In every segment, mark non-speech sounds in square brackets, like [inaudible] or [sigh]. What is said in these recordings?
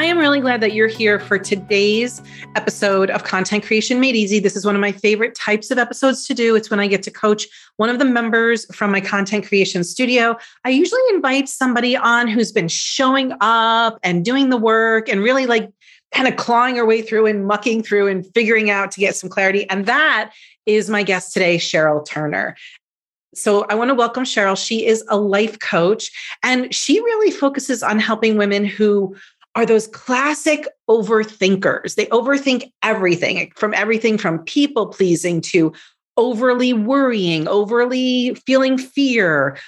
I am really glad that you're here for today's episode of Content Creation Made Easy. This is one of my favorite types of episodes to do. It's when I get to coach one of the members from my content creation studio. I usually invite somebody on who's been showing up and doing the work and really like kind of clawing her way through and mucking through and figuring out to get some clarity. And that is my guest today, Cheryl Turner. So I want to welcome Cheryl. She is a life coach and she really focuses on helping women who are those classic overthinkers. They overthink everything from everything from people pleasing to overly worrying, overly feeling fear,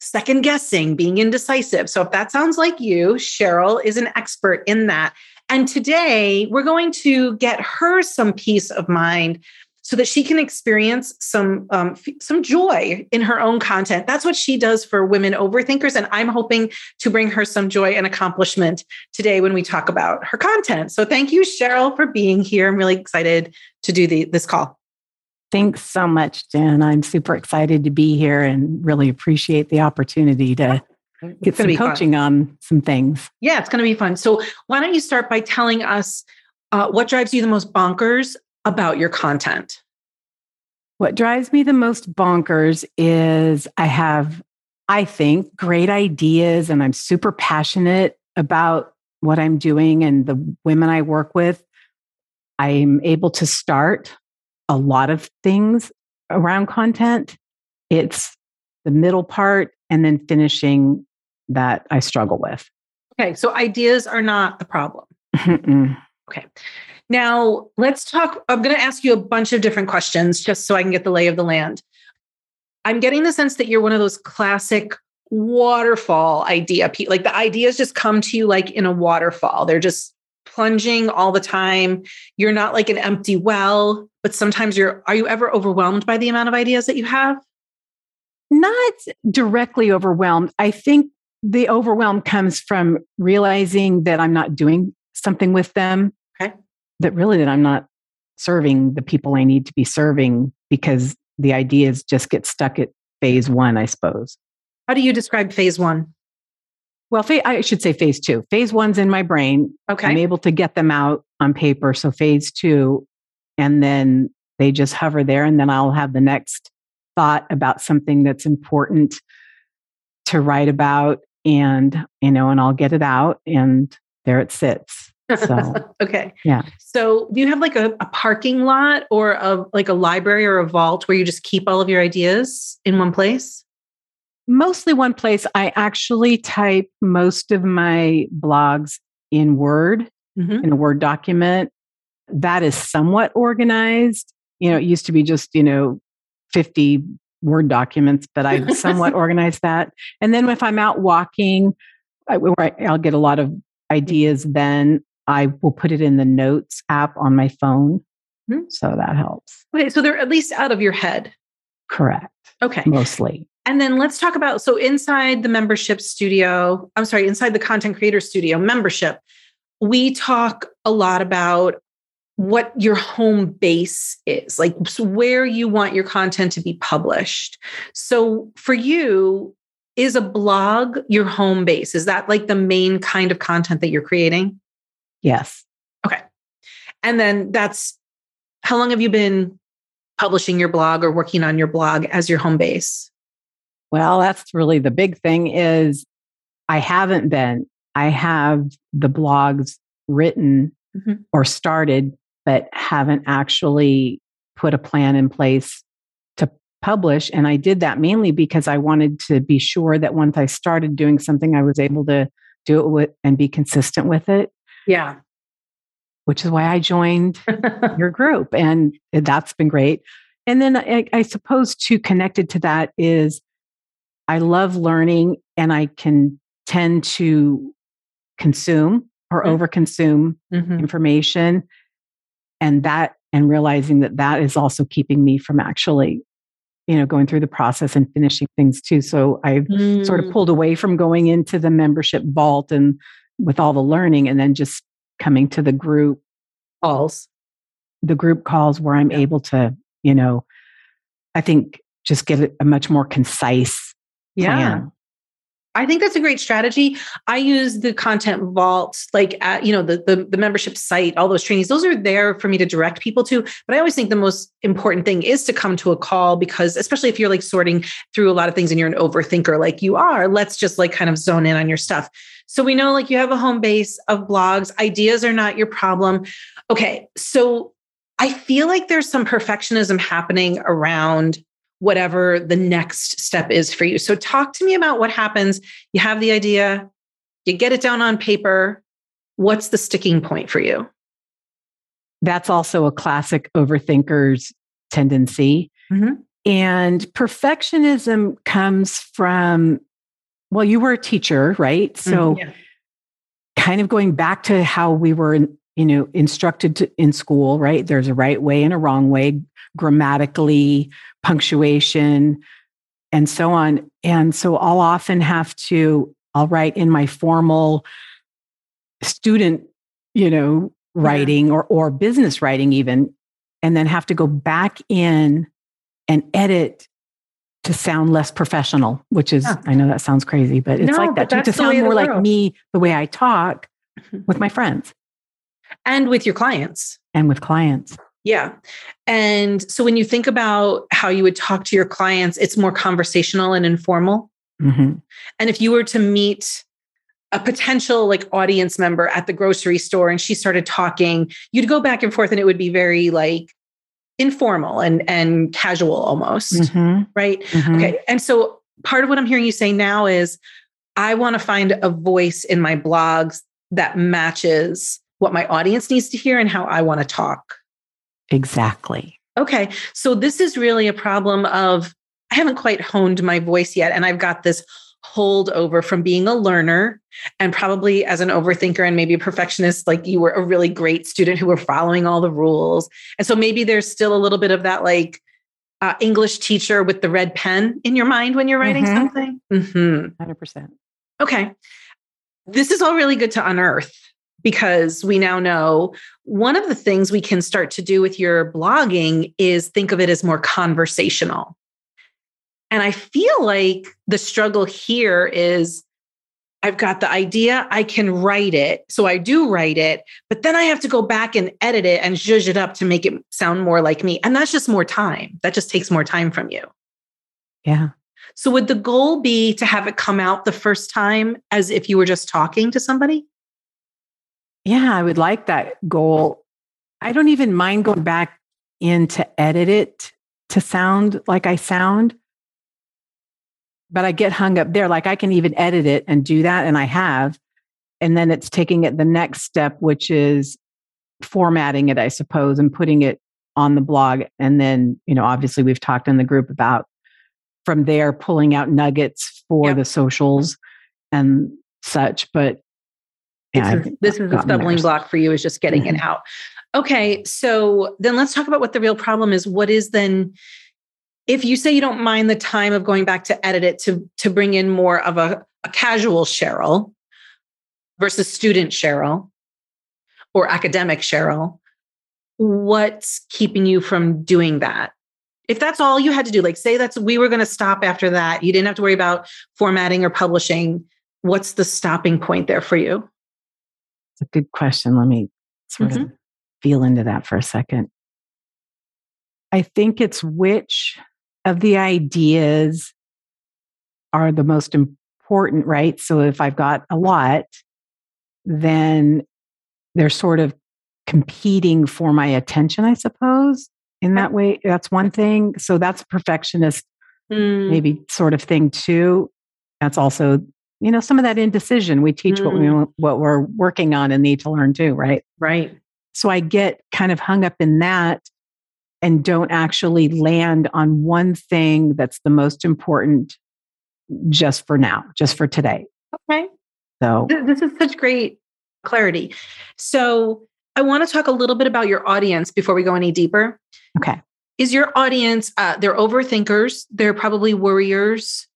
second guessing, being indecisive. So if that sounds like you, Cheryl is an expert in that. And today we're going to get her some peace of mind so that she can experience some um, f- some joy in her own content. That's what she does for women overthinkers, and I'm hoping to bring her some joy and accomplishment today when we talk about her content. So thank you, Cheryl, for being here. I'm really excited to do the, this call. Thanks so much, Jen. I'm super excited to be here and really appreciate the opportunity to get some coaching fun. on some things. Yeah, it's going to be fun. So, why don't you start by telling us uh, what drives you the most bonkers about your content? What drives me the most bonkers is I have, I think, great ideas and I'm super passionate about what I'm doing and the women I work with. I'm able to start a lot of things around content. It's the middle part and then finishing that I struggle with. Okay, so ideas are not the problem. Okay. Now, let's talk. I'm going to ask you a bunch of different questions just so I can get the lay of the land. I'm getting the sense that you're one of those classic waterfall idea people. like the ideas just come to you like in a waterfall they're just plunging all the time you're not like an empty well but sometimes you're are you ever overwhelmed by the amount of ideas that you have not directly overwhelmed i think the overwhelm comes from realizing that i'm not doing something with them that really that I'm not serving the people I need to be serving because the ideas just get stuck at phase one, I suppose. How do you describe phase one? Well, I should say phase two. Phase one's in my brain. Okay. I'm able to get them out on paper. So phase two, and then they just hover there, and then I'll have the next thought about something that's important to write about, and you know, and I'll get it out, and there it sits. So, [laughs] okay. Yeah. So, do you have like a, a, parking lot or a like a library or a vault where you just keep all of your ideas in one place? Mostly one place. I actually type most of my blogs in Word, mm-hmm. in a Word document. That is somewhat organized. You know, it used to be just, you know, 50 Word documents, but I somewhat [laughs] organized that. And then if I'm out walking, I, I'll get a lot of ideas then I will put it in the notes app on my phone. Mm-hmm. So that helps. Okay. So they're at least out of your head. Correct. Okay. Mostly. And then let's talk about so inside the membership studio, I'm sorry, inside the content creator studio membership, we talk a lot about what your home base is, like where you want your content to be published. So for you, is a blog your home base? Is that like the main kind of content that you're creating? Yes. Okay. And then that's how long have you been publishing your blog or working on your blog as your home base? Well, that's really the big thing is I haven't been. I have the blogs written mm-hmm. or started, but haven't actually put a plan in place to publish. And I did that mainly because I wanted to be sure that once I started doing something, I was able to do it with and be consistent with it. Yeah. Which is why I joined your group. And that's been great. And then I, I suppose too connected to that is I love learning and I can tend to consume or mm-hmm. overconsume mm-hmm. information. And that, and realizing that that is also keeping me from actually you know going through the process and finishing things too so i've mm. sort of mm. pulled away from going into the membership vault and with all the learning and then just coming to the group calls, the group calls where I'm yeah. able to, you know, I think just get a much more concise yeah. I think that's a great strategy. I use the content vault, like at, you know, the, the, the membership site, all those trainings, those are there for me to direct people to. But I always think the most important thing is to come to a call because especially if you're like sorting through a lot of things and you're an overthinker like you are, let's just like kind of zone in on your stuff. So we know like you have a home base of blogs, ideas are not your problem. Okay. So I feel like there's some perfectionism happening around whatever the next step is for you. So, talk to me about what happens. You have the idea, you get it down on paper. What's the sticking point for you? That's also a classic overthinker's tendency. Mm-hmm. And perfectionism comes from, well, you were a teacher, right? So, mm-hmm, yeah. kind of going back to how we were, you know, instructed to, in school, right? There's a right way and a wrong way grammatically, punctuation, and so on. And so I'll often have to, I'll write in my formal student, you know, writing or, or business writing, even, and then have to go back in and edit to sound less professional, which is, yeah. I know that sounds crazy, but it's no, like that to sound more like me, the way I talk mm-hmm. with my friends and with your clients. And with clients. Yeah. And so when you think about how you would talk to your clients, it's more conversational and informal. Mm-hmm. And if you were to meet a potential like audience member at the grocery store and she started talking, you'd go back and forth and it would be very like informal and and casual almost. Mm-hmm. Right? Mm-hmm. Okay. And so part of what I'm hearing you say now is I want to find a voice in my blogs that matches what my audience needs to hear and how I want to talk. Exactly. Okay. So this is really a problem of I haven't quite honed my voice yet. And I've got this holdover from being a learner and probably as an overthinker and maybe a perfectionist, like you were a really great student who were following all the rules. And so maybe there's still a little bit of that like uh, English teacher with the red pen in your mind when you're writing mm-hmm. something. Mm-hmm. 100%. Okay. This is all really good to unearth because we now know one of the things we can start to do with your blogging is think of it as more conversational. And I feel like the struggle here is I've got the idea, I can write it. So I do write it, but then I have to go back and edit it and zhuzh it up to make it sound more like me. And that's just more time. That just takes more time from you. Yeah. So would the goal be to have it come out the first time as if you were just talking to somebody? Yeah, I would like that goal. I don't even mind going back in to edit it to sound like I sound, but I get hung up there. Like I can even edit it and do that, and I have. And then it's taking it the next step, which is formatting it, I suppose, and putting it on the blog. And then, you know, obviously we've talked in the group about from there pulling out nuggets for yep. the socials and such. But yeah, this is, this is a stumbling block for you is just getting mm-hmm. it out. Okay, so then let's talk about what the real problem is. What is then if you say you don't mind the time of going back to edit it to to bring in more of a, a casual Cheryl versus student Cheryl or academic Cheryl, what's keeping you from doing that? If that's all you had to do, like say that's we were going to stop after that, you didn't have to worry about formatting or publishing. What's the stopping point there for you? It's a good question. Let me sort mm-hmm. of feel into that for a second. I think it's which of the ideas are the most important, right? So if I've got a lot, then they're sort of competing for my attention, I suppose. In that way, that's one thing. So that's a perfectionist, mm. maybe sort of thing too. That's also you know some of that indecision we teach mm. what we mm. what we're working on and need to learn too right? Right. So i get kind of hung up in that and don't actually land on one thing that's the most important just for now just for today. Okay. So this is such great clarity. So i want to talk a little bit about your audience before we go any deeper. Okay. Is your audience uh, they're overthinkers they're probably worriers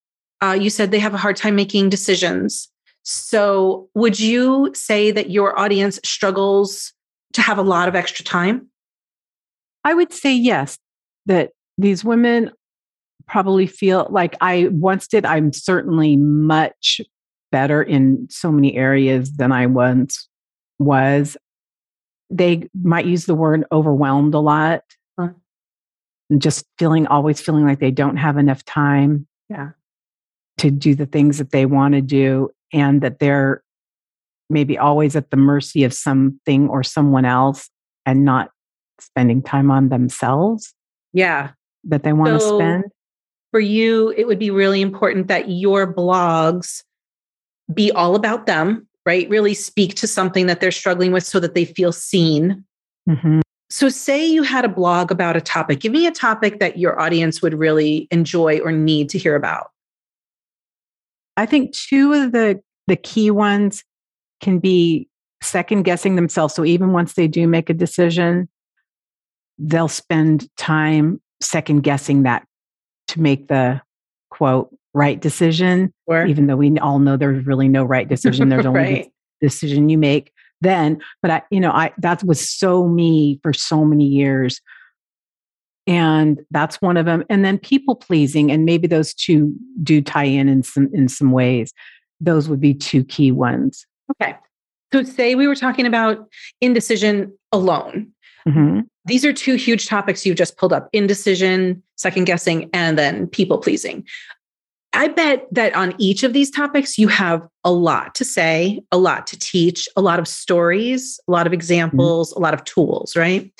uh, you said they have a hard time making decisions. So, would you say that your audience struggles to have a lot of extra time? I would say yes, that these women probably feel like I once did. I'm certainly much better in so many areas than I once was. They might use the word overwhelmed a lot. Huh. Just feeling, always feeling like they don't have enough time. Yeah. To do the things that they want to do and that they're maybe always at the mercy of something or someone else and not spending time on themselves. Yeah. That they want so to spend. For you, it would be really important that your blogs be all about them, right? Really speak to something that they're struggling with so that they feel seen. Mm-hmm. So, say you had a blog about a topic. Give me a topic that your audience would really enjoy or need to hear about. I think two of the the key ones can be second guessing themselves. So even once they do make a decision, they'll spend time second guessing that to make the quote right decision, sure. even though we all know there's really no right decision. There's [laughs] only right. decision you make then. But I, you know, I that was so me for so many years. And that's one of them. And then people pleasing, and maybe those two do tie in in some in some ways. Those would be two key ones. Okay. So say we were talking about indecision alone. Mm-hmm. These are two huge topics you've just pulled up indecision, second guessing, and then people pleasing. I bet that on each of these topics, you have a lot to say, a lot to teach, a lot of stories, a lot of examples, mm-hmm. a lot of tools, right?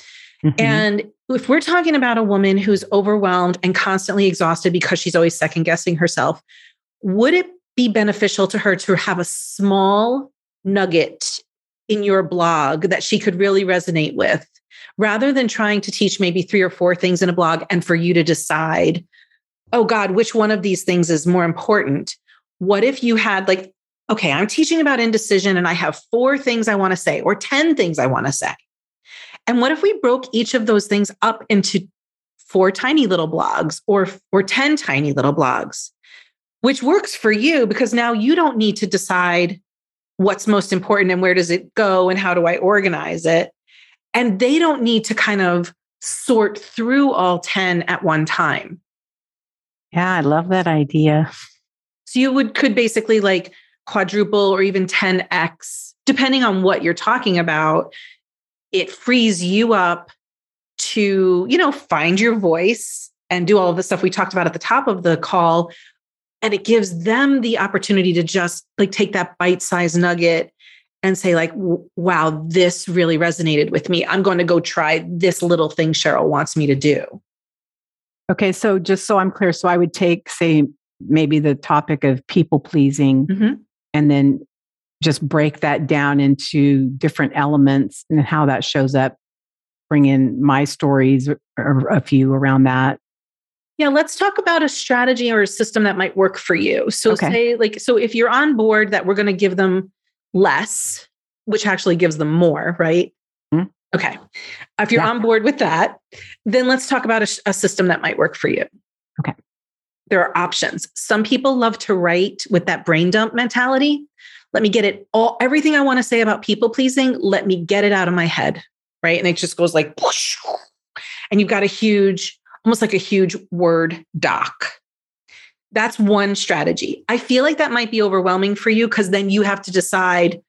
Mm-hmm. And if we're talking about a woman who's overwhelmed and constantly exhausted because she's always second guessing herself, would it be beneficial to her to have a small nugget in your blog that she could really resonate with rather than trying to teach maybe three or four things in a blog and for you to decide oh God, which one of these things is more important? What if you had like, okay, I'm teaching about indecision and I have four things I want to say or 10 things I want to say. And what if we broke each of those things up into four tiny little blogs or, or 10 tiny little blogs, which works for you because now you don't need to decide what's most important and where does it go and how do I organize it. And they don't need to kind of sort through all 10 at one time. Yeah, I love that idea. So you would could basically like quadruple or even 10x depending on what you're talking about. It frees you up to, you know, find your voice and do all of the stuff we talked about at the top of the call. And it gives them the opportunity to just like take that bite-sized nugget and say like wow this really resonated with me. I'm going to go try this little thing cheryl wants me to do. Okay, so just so I'm clear, so I would take, say, maybe the topic of people pleasing mm-hmm. and then just break that down into different elements and how that shows up. Bring in my stories or a few around that. Yeah, let's talk about a strategy or a system that might work for you. So, okay. say, like, so if you're on board that we're going to give them less, which actually gives them more, right? Mm-hmm. Okay. If you're yeah. on board with that, then let's talk about a, a system that might work for you. Okay. There are options. Some people love to write with that brain dump mentality. Let me get it all, everything I want to say about people pleasing, let me get it out of my head. Right. And it just goes like, whoosh, and you've got a huge, almost like a huge word doc. That's one strategy. I feel like that might be overwhelming for you because then you have to decide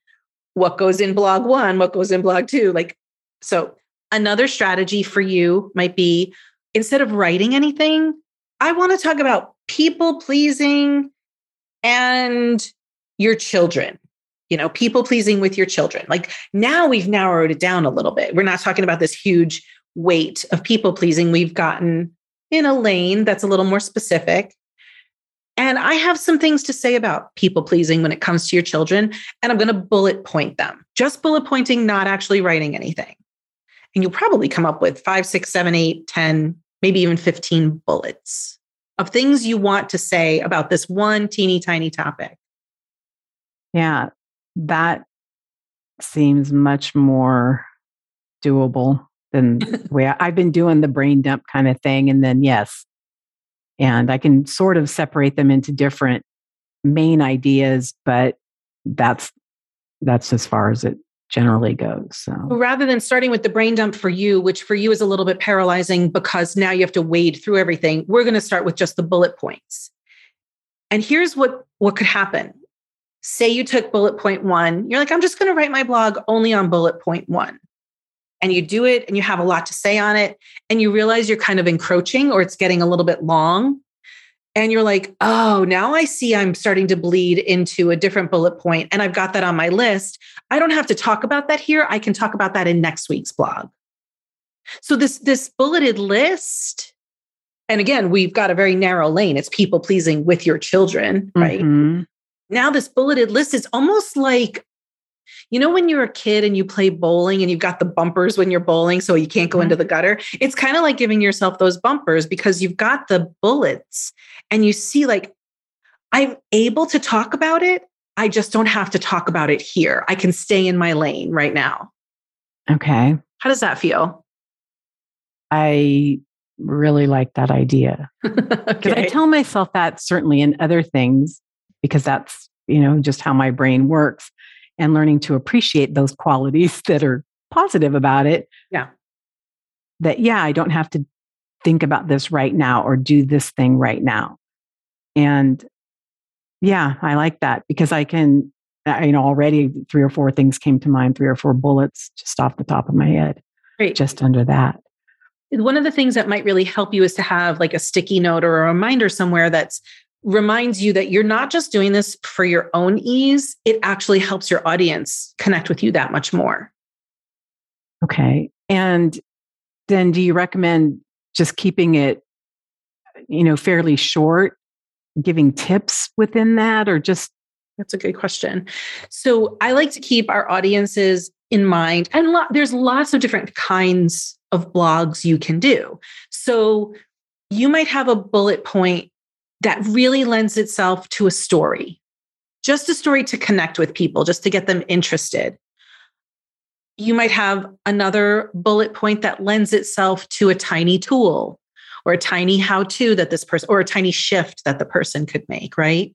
what goes in blog one, what goes in blog two. Like so, another strategy for you might be instead of writing anything, I want to talk about people pleasing and your children. You know, people pleasing with your children. Like now we've narrowed it down a little bit. We're not talking about this huge weight of people pleasing. We've gotten in a lane that's a little more specific. And I have some things to say about people pleasing when it comes to your children. And I'm going to bullet point them, just bullet pointing, not actually writing anything. And you'll probably come up with five six seven eight ten maybe even 15 bullets of things you want to say about this one teeny tiny topic. Yeah, that seems much more doable than [laughs] the way I, I've been doing the brain dump kind of thing. And then, yes, and I can sort of separate them into different main ideas, but that's that's as far as it generally goes. So rather than starting with the brain dump for you, which for you is a little bit paralyzing because now you have to wade through everything, we're going to start with just the bullet points. And here's what what could happen. Say you took bullet point 1, you're like I'm just going to write my blog only on bullet point 1. And you do it and you have a lot to say on it and you realize you're kind of encroaching or it's getting a little bit long and you're like, oh, now I see I'm starting to bleed into a different bullet point, and I've got that on my list. I don't have to talk about that here. I can talk about that in next week's blog. So this this bulleted list, and again, we've got a very narrow lane. It's people pleasing with your children, right? Mm-hmm. Now this bulleted list is almost like you know, when you're a kid and you play bowling and you've got the bumpers when you're bowling, so you can't go mm-hmm. into the gutter. It's kind of like giving yourself those bumpers because you've got the bullets and you see, like, I'm able to talk about it. I just don't have to talk about it here. I can stay in my lane right now. Okay. How does that feel? I really like that idea. [laughs] Because okay. I tell myself that certainly in other things, because that's, you know, just how my brain works and learning to appreciate those qualities [laughs] that are positive about it. Yeah. That, yeah, I don't have to think about this right now or do this thing right now. And yeah, I like that because I can, you know, already three or four things came to mind, three or four bullets just off the top of my head, Great. just under that. One of the things that might really help you is to have like a sticky note or a reminder somewhere that's reminds you that you're not just doing this for your own ease, it actually helps your audience connect with you that much more. Okay. And then do you recommend just keeping it, you know, fairly short, giving tips within that, or just? That's a good question. So I like to keep our audiences in mind, and lo- there's lots of different kinds of blogs you can do. So you might have a bullet point that really lends itself to a story, just a story to connect with people, just to get them interested. You might have another bullet point that lends itself to a tiny tool or a tiny how to that this person, or a tiny shift that the person could make, right?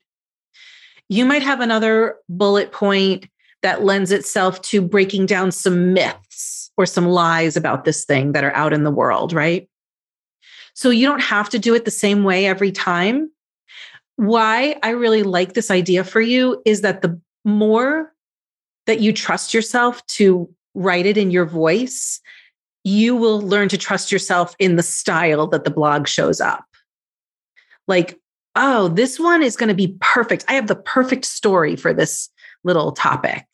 You might have another bullet point that lends itself to breaking down some myths or some lies about this thing that are out in the world, right? So you don't have to do it the same way every time why I really like this idea for you is that the more that you trust yourself to write it in your voice, you will learn to trust yourself in the style that the blog shows up. Like, oh, this one is going to be perfect. I have the perfect story for this little topic.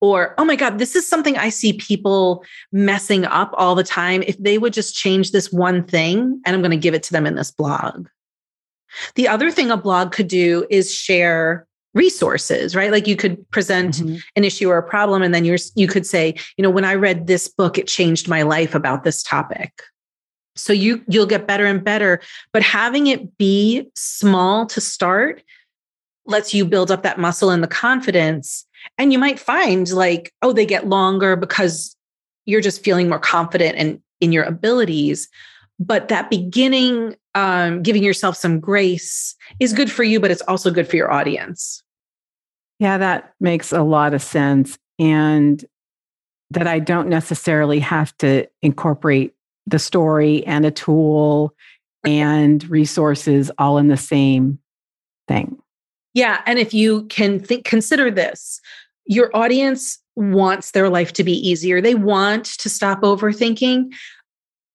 Or, oh my God, this is something I see people messing up all the time. If they would just change this one thing, and I'm going to give it to them in this blog. The other thing a blog could do is share resources right like you could present mm-hmm. an issue or a problem and then you're you could say you know when i read this book it changed my life about this topic so you you'll get better and better but having it be small to start lets you build up that muscle and the confidence and you might find like oh they get longer because you're just feeling more confident and in your abilities but that beginning um, giving yourself some grace is good for you but it's also good for your audience. Yeah that makes a lot of sense and that i don't necessarily have to incorporate the story and a tool and resources all in the same thing. Yeah and if you can think consider this your audience wants their life to be easier. They want to stop overthinking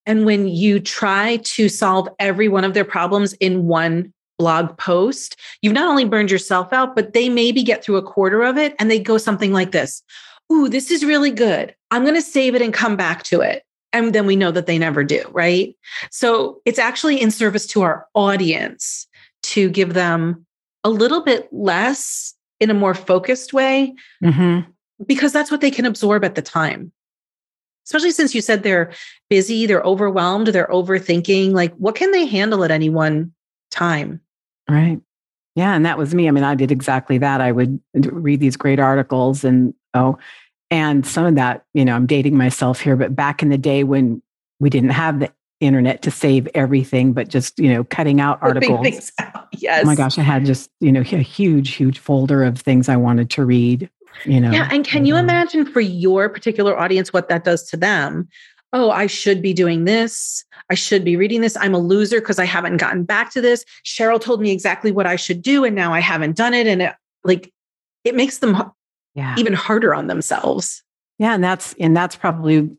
and when you try to solve every one of their problems in one blog post, you've not only burned yourself out, but they maybe get through a quarter of it and they go something like this Ooh, this is really good. I'm going to save it and come back to it. And then we know that they never do, right? So it's actually in service to our audience to give them a little bit less in a more focused way mm-hmm. because that's what they can absorb at the time especially since you said they're busy, they're overwhelmed, they're overthinking. Like, what can they handle at any one time? Right. Yeah. And that was me. I mean, I did exactly that. I would read these great articles and, oh, and some of that, you know, I'm dating myself here, but back in the day when we didn't have the internet to save everything, but just, you know, cutting out [laughs] articles. Out. Yes. Oh my gosh. I had just, you know, a huge, huge folder of things I wanted to read you know. Yeah. And can you mm-hmm. imagine for your particular audience what that does to them? Oh, I should be doing this. I should be reading this. I'm a loser because I haven't gotten back to this. Cheryl told me exactly what I should do, and now I haven't done it. And it like it makes them yeah. even harder on themselves. Yeah. And that's and that's probably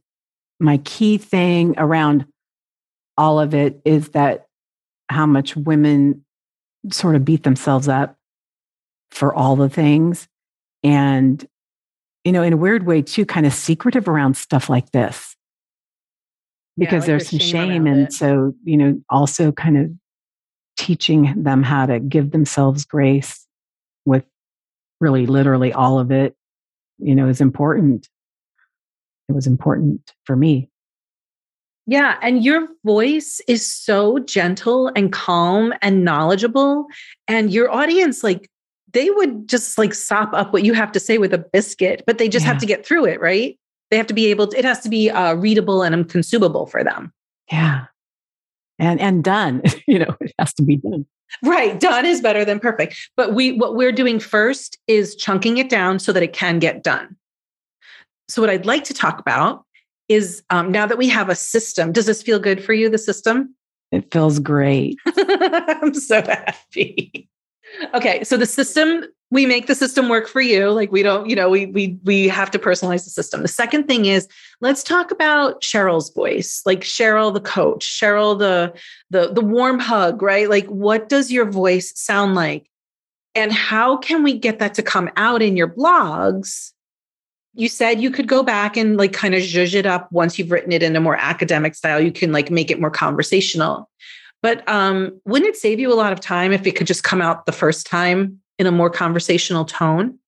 my key thing around all of it is that how much women sort of beat themselves up for all the things. And, you know, in a weird way, too, kind of secretive around stuff like this. Because yeah, like there's some shame. shame and it. so, you know, also kind of teaching them how to give themselves grace with really literally all of it, you know, is important. It was important for me. Yeah. And your voice is so gentle and calm and knowledgeable. And your audience, like, they would just like sop up what you have to say with a biscuit, but they just yeah. have to get through it, right? They have to be able to, it has to be uh, readable and consumable for them. Yeah. And, and done, [laughs] you know, it has to be done. Right. Done is better than perfect. But we, what we're doing first is chunking it down so that it can get done. So, what I'd like to talk about is um, now that we have a system, does this feel good for you, the system? It feels great. [laughs] I'm so happy. Okay, so the system we make the system work for you. Like we don't, you know, we we we have to personalize the system. The second thing is let's talk about Cheryl's voice, like Cheryl the coach, Cheryl the the the warm hug, right? Like what does your voice sound like? And how can we get that to come out in your blogs you said you could go back and like kind of zhuzh it up once you've written it in a more academic style. You can like make it more conversational. But um, wouldn't it save you a lot of time if it could just come out the first time in a more conversational tone?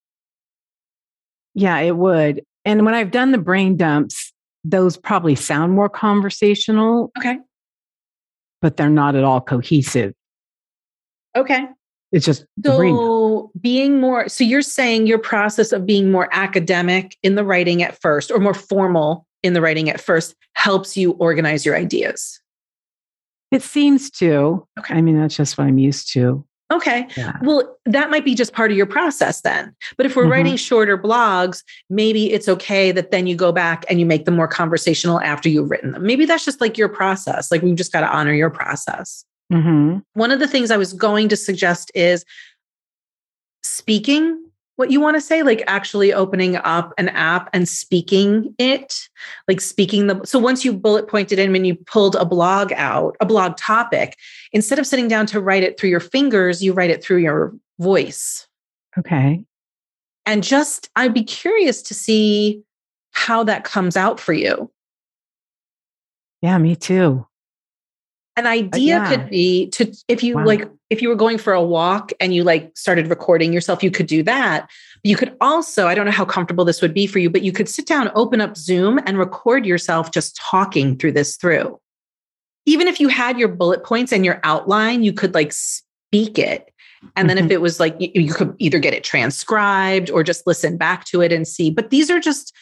Yeah, it would. And when I've done the brain dumps, those probably sound more conversational. Okay. But they're not at all cohesive. Okay. It's just so being more. So you're saying your process of being more academic in the writing at first, or more formal in the writing at first, helps you organize your ideas. It seems to. Okay. I mean, that's just what I'm used to. Okay. Yeah. Well, that might be just part of your process then. But if we're mm-hmm. writing shorter blogs, maybe it's okay that then you go back and you make them more conversational after you've written them. Maybe that's just like your process. Like we've just got to honor your process. Mm-hmm. One of the things I was going to suggest is speaking what you want to say, like actually opening up an app and speaking it, like speaking the. So once you bullet pointed in when you pulled a blog out, a blog topic, instead of sitting down to write it through your fingers, you write it through your voice. Okay. And just, I'd be curious to see how that comes out for you. Yeah, me too. An idea yeah. could be to if you wow. like if you were going for a walk and you like started recording yourself, you could do that. You could also, I don't know how comfortable this would be for you, but you could sit down, open up Zoom and record yourself just talking through this through. Even if you had your bullet points and your outline, you could like speak it. And then mm-hmm. if it was like you, you could either get it transcribed or just listen back to it and see. But these are just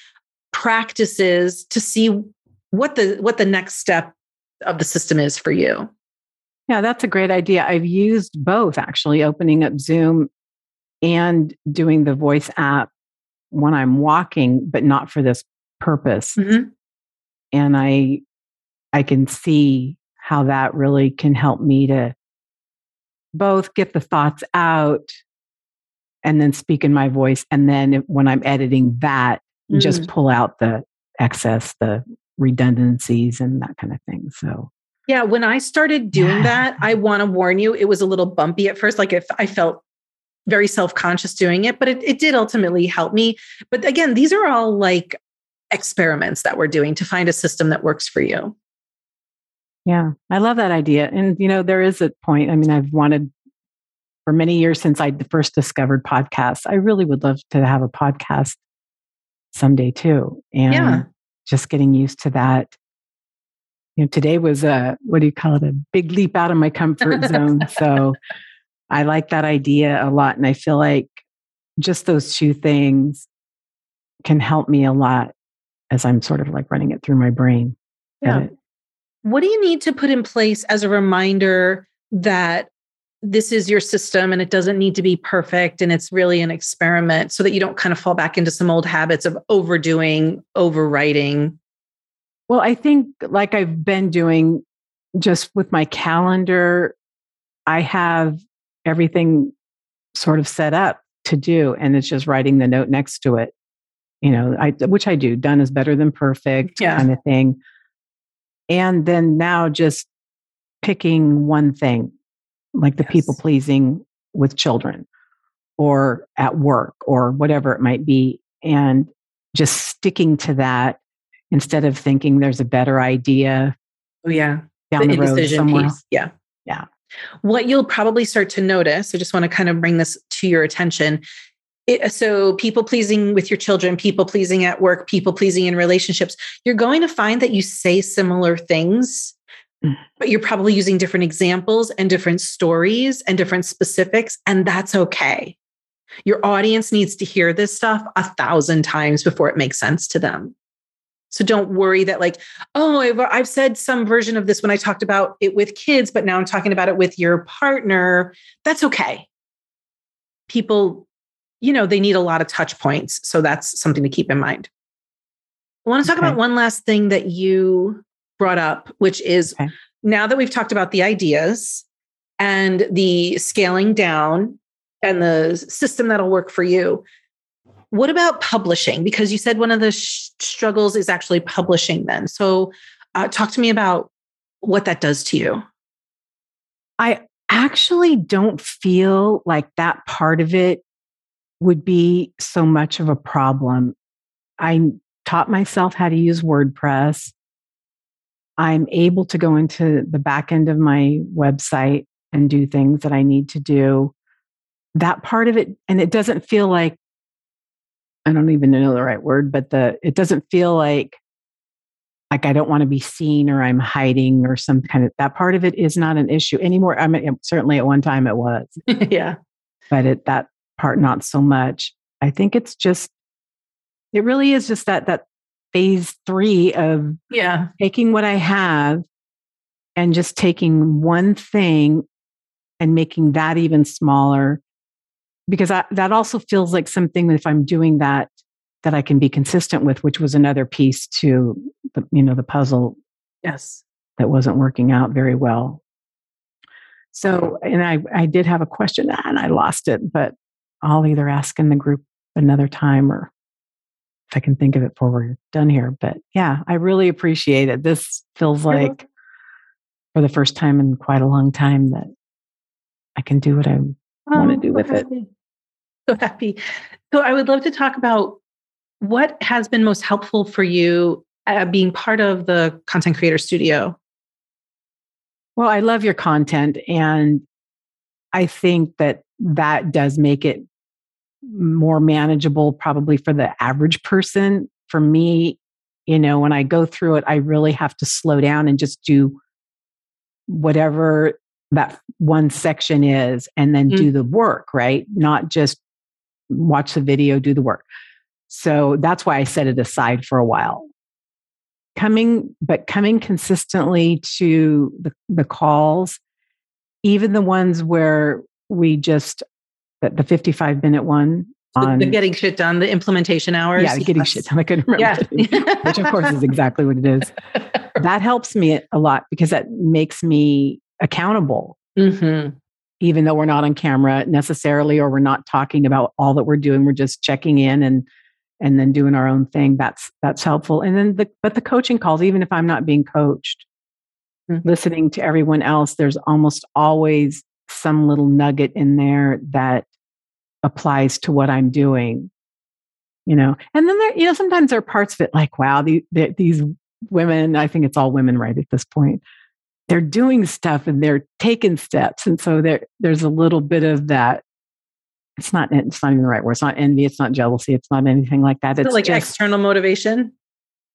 practices to see what the what the next step of the system is for you. Yeah, that's a great idea. I've used both actually, opening up Zoom and doing the voice app when I'm walking, but not for this purpose. Mm-hmm. And I I can see how that really can help me to both get the thoughts out and then speak in my voice. And then when I'm editing that, mm. just pull out the excess, the redundancies and that kind of thing. So yeah, when I started doing yeah. that, I want to warn you, it was a little bumpy at first. Like if I felt very self-conscious doing it, but it, it did ultimately help me. But again, these are all like experiments that we're doing to find a system that works for you. Yeah, I love that idea. And you know, there is a point. I mean, I've wanted for many years since I first discovered podcasts. I really would love to have a podcast someday too. And yeah. just getting used to that you know, today was a what do you call it? A big leap out of my comfort zone. [laughs] so I like that idea a lot. And I feel like just those two things can help me a lot as I'm sort of like running it through my brain. Yeah. What do you need to put in place as a reminder that this is your system and it doesn't need to be perfect and it's really an experiment so that you don't kind of fall back into some old habits of overdoing, overwriting. Well, I think like I've been doing just with my calendar, I have everything sort of set up to do and it's just writing the note next to it. You know, I which I do. Done is better than perfect Yeah. kind of thing. And then now just picking one thing, like the people pleasing with children or at work or whatever it might be, and just sticking to that instead of thinking there's a better idea Oh, yeah. down the, road somewhere. piece. Yeah. Yeah. What you'll probably start to notice, I just want to kind of bring this to your attention. It, so, people pleasing with your children, people pleasing at work, people pleasing in relationships, you're going to find that you say similar things, Mm. but you're probably using different examples and different stories and different specifics, and that's okay. Your audience needs to hear this stuff a thousand times before it makes sense to them. So don't worry that, like, oh, I've, I've said some version of this when I talked about it with kids, but now I'm talking about it with your partner. That's okay. People, you know, they need a lot of touch points. So that's something to keep in mind. I want to talk Okay. about one last thing that you brought up, which is Okay. now that we've talked about the ideas and the scaling down and the system that'll work for you, what about publishing? Because you said one of the sh- struggles is actually publishing then. So uh, talk to me about what that does to you. I actually don't feel like that part of it would be so much of a problem. I taught myself how to use WordPress. I'm able to go into the back end of my website and do things that I need to do. That part of it, and it doesn't feel like I don't even know the right word, but the it doesn't feel like like I don't want to be seen or I'm hiding or some kind of that part of it is not an issue anymore. I mean, certainly at one time it was, [laughs] yeah. but it, that part not so much. I think it's just it really is just that that phase three of Yeah. taking what I have and just taking one thing and making that even smaller. Because I, that also feels like something that if I'm doing that, that I can be consistent with, which was another piece to the, you know, the puzzle Yes. that wasn't working out very well. So, and I, I did have a question and I lost it, but I'll either ask in the group another time or if I can think of it before we're done here. But yeah, I really appreciate it. This feels like for the first time in quite a long time that I can do what I want to do so with it. happy. So happy. So I would love to talk about what has been most helpful for you uh, being part of the content creator studio. Well, I love your content. And I think that that does make it more manageable, probably for the average person. For me, you know, when I go through it, I really have to slow down and just do whatever that one section is and then Mm. do the work, right? Not just watch the video, do the work. So that's why I set it aside for a while coming but coming consistently to the, the calls even the ones where we just the, the 55 minute one The, on the getting shit done, the implementation hours. yeah getting Yes. shit done i couldn't remember Yeah. which of course is exactly what it is [laughs] that helps me a lot because that makes me accountable Mhm. even though we're not on camera necessarily or we're not talking about all that we're doing we're just checking in and and then doing our own thing that's that's helpful and then the but the coaching calls even if i'm not being coached Mhm. listening to everyone else there's almost always some little nugget in there that applies to what i'm doing you know and then there you know sometimes there are parts of it like wow the, the, these women i think it's all women right at this point they're doing stuff and they're taking steps and so there there's a little bit of that it's not it's not even the right word it's not envy it's not jealousy it's not anything like that. it it's like just external motivation.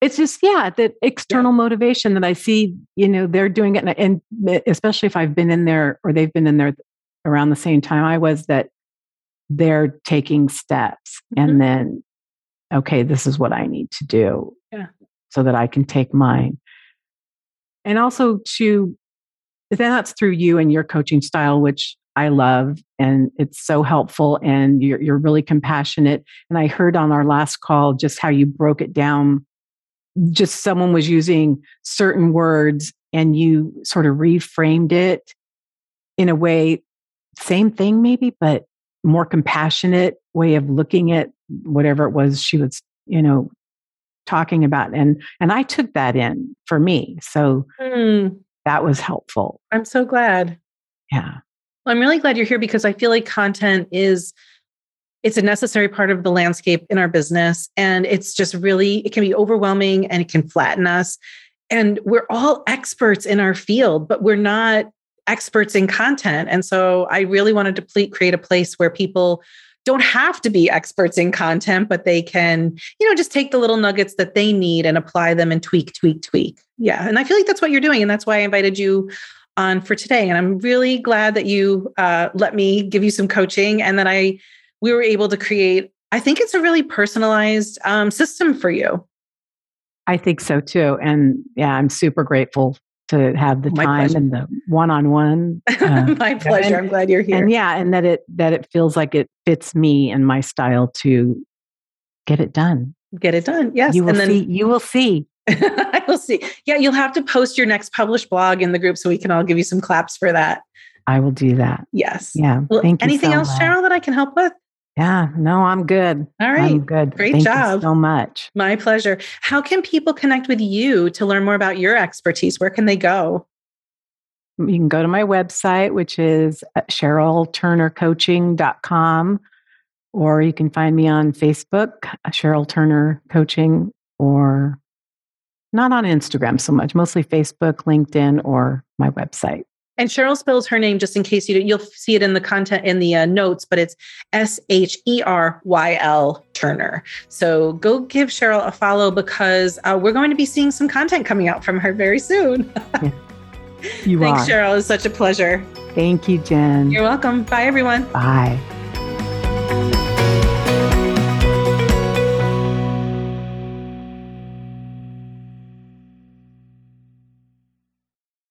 it's just yeah that external motivation that i see you know they're doing it and, and especially if i've been in there or they've been in there around the same time i was that they're taking steps Mhm. and then okay this is what i need to do Yeah. so that i can take mine and also to then that's through you and your coaching style which I love, and it's so helpful. And you're, you're really compassionate. And I heard on our last call just how you broke it down. Just someone was using certain words, and you sort of reframed it in a way, same thing maybe, but more compassionate way of looking at whatever it was she was, you know, talking about. And and I took that in for me. So mm. that was helpful. I'm so glad. Yeah. Well, I'm really glad you're here because I feel like content is it's a necessary part of the landscape in our business and it's just really it can be overwhelming and it can flatten us and we're all experts in our field but we're not experts in content and so i really wanted to create a place where people don't have to be experts in content but they can you know just take the little nuggets that they need and apply them and tweak tweak tweak yeah and i feel like that's what you're doing and that's why i invited you on for today. And I'm really glad that you uh, let me give you some coaching and that I we were able to create. I think it's a really personalized um, system for you. I think so too. And yeah, I'm super grateful to have the My time pleasure. and the one-on-one. [laughs] Uh, my pleasure. And, I'm glad you're here. And yeah, and that it that it feels like it fits me and my style to get it done. Get it done. Yes. You will and then, see. You will see. [laughs] I will see. Yeah, you'll have to post your next published blog in the group so we can all give you some claps for that. I will do that. Yes. Yeah. Well, Thank you. anything so else, much. Sheryl, that I can help with? Yeah, no, I'm good. All right. I'm good. Great Thank job. so much. My pleasure. How can people connect with you to learn more about your expertise? Where can they go? You can go to my website, which is uh, SherylTurnerCoaching.com, or you can find me on Facebook, uh, Sheryl Turner Coaching, or not on Instagram so much, mostly Facebook, LinkedIn, or my website. And Sheryl spells her name just in case you you'll see it in the content in the uh, notes, but it's S H E R Y L Turner. So go give Sheryl a follow because uh, we're going to be seeing some content coming out from her very soon. [laughs] you Thanks, are. Sheryl. It's such a pleasure. Thank you, Jen. You're welcome. Bye, everyone. Bye.